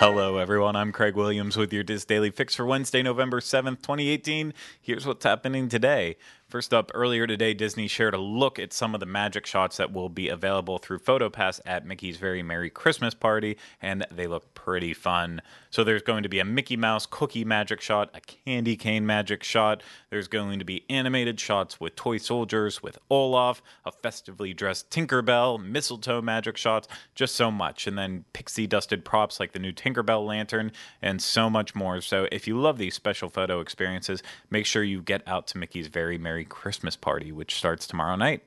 Hello, everyone. I'm Craig Williams with your Dis Daily Fix for Wednesday, November 7th, 2018. Here's what's happening today. First up, earlier today, Disney shared a look at some of the magic shots that will be available through PhotoPass at Mickey's Very Merry Christmas Party, and they look pretty fun. So there's going to be a Mickey Mouse cookie magic shot, a candy cane magic shot. There's going to be animated shots with toy soldiers, with Olaf, a festively dressed Tinkerbell, mistletoe magic shots, just so much. And then pixie dusted props like the new Tinkerbell lantern, and so much more. So if you love these special photo experiences, make sure you get out to Mickey's Very Merry Christmas Party, which starts tomorrow night.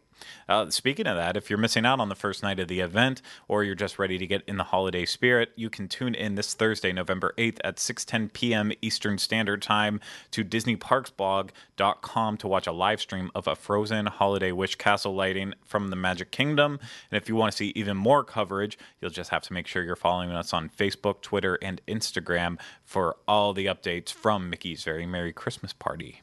Uh, speaking of that, if you're missing out on the first night of the event or you're just ready to get in the holiday spirit, you can tune in this Thursday, November 8th at 6:10 p.m. Eastern Standard Time to disneyparksblog.com to watch a live stream of a Frozen holiday wish castle lighting from the Magic Kingdom. And if you want to see even more coverage, you'll just have to make sure you're following us on Facebook, Twitter, and Instagram for all the updates from Mickey's Very Merry Christmas Party.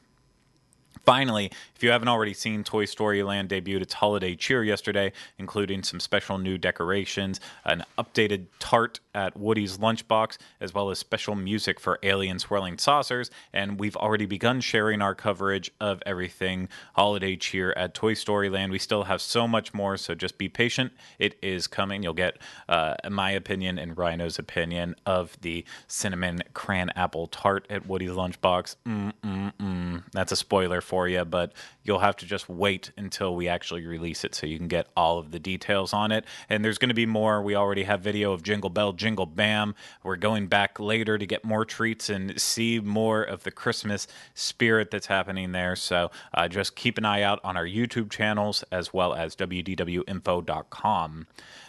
Finally, if you haven't already seen Toy Story Land debuted its holiday cheer yesterday, including some special new decorations, an updated tart at Woody's Lunchbox, as well as special music for Alien Swirling Saucers, and we've already begun sharing our coverage of everything holiday cheer at Toy Story Land. We still have so much more, so just be patient. It is coming. You'll get uh, my opinion and Rhino's opinion of the cinnamon cran apple tart at Woody's Lunchbox. Mm-mm-mm. That's a spoiler for you, but you'll have to just wait until we actually release it so you can get all of the details on it. And there's going to be more. We already have video of Jingle Bell, Jingle Bam. We're going back later to get more treats and see more of the Christmas spirit that's happening there. So uh, just keep an eye out on our YouTube channels as well as wdwinfo.com.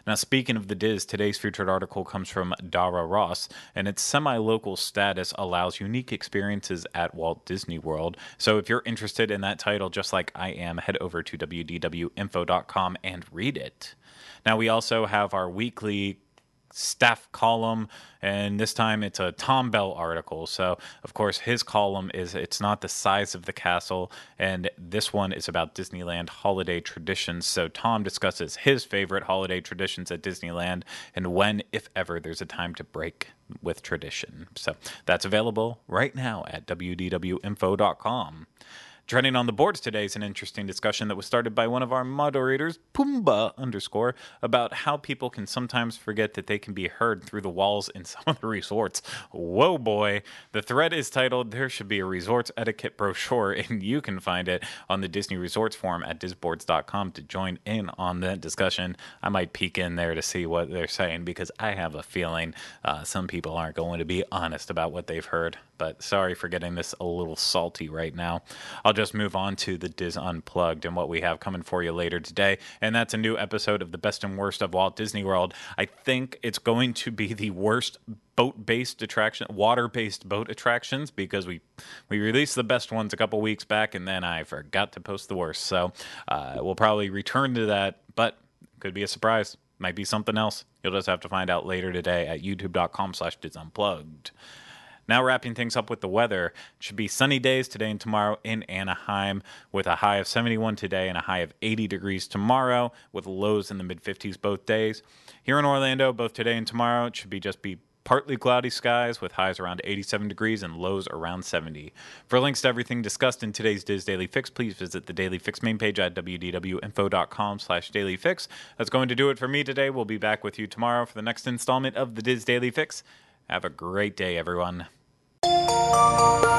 Now, speaking of the Diz, today's featured article comes from Dara Ross, and its semi local status allows unique experiences at Walt Disney World. So, if you're interested in that title, just like I am, head over to wdwinfo.com and read it. Now, we also have our weekly staff column and this time it's a Tom Bell article. So, of course, his column is it's not the size of the castle, and this one is about Disneyland holiday traditions. So, Tom discusses his favorite holiday traditions at Disneyland and when, if ever, there's a time to break with tradition. So, that's available right now at wdwinfo.com. Trending on the boards today is an interesting discussion that was started by one of our moderators, Pumbaa underscore, about how people can sometimes forget that they can be heard through the walls in some of the resorts. Whoa, boy. The thread is titled There Should Be a Resorts Etiquette Brochure, and you can find it on the Disney Resorts forum at disboards.com to join in on that discussion. I might peek in there to see what they're saying because I have a feeling uh, some people aren't going to be honest about what they've heard. But sorry for getting this a little salty right now. I'll just move on to the Diz Unplugged and what we have coming for you later today. And that's a new episode of the best and worst of Walt Disney World. I think it's going to be the worst boat based attraction water based boat attractions because we we released the best ones a couple weeks back and then I forgot to post the worst. So uh, we'll probably return to that, but could be a surprise. Might be something else. You'll just have to find out later today at youtube.com slash disunplugged. Now, wrapping things up with the weather, it should be sunny days today and tomorrow in Anaheim with a high of 71 today and a high of 80 degrees tomorrow with lows in the mid 50s both days. Here in Orlando, both today and tomorrow, it should be just be partly cloudy skies with highs around 87 degrees and lows around 70. For links to everything discussed in today's Diz Daily Fix, please visit the Daily Fix main page at wdwinfo.com slash dailyfix. That's going to do it for me today. We'll be back with you tomorrow for the next installment of the Diz Daily Fix. Have a great day, everyone. Música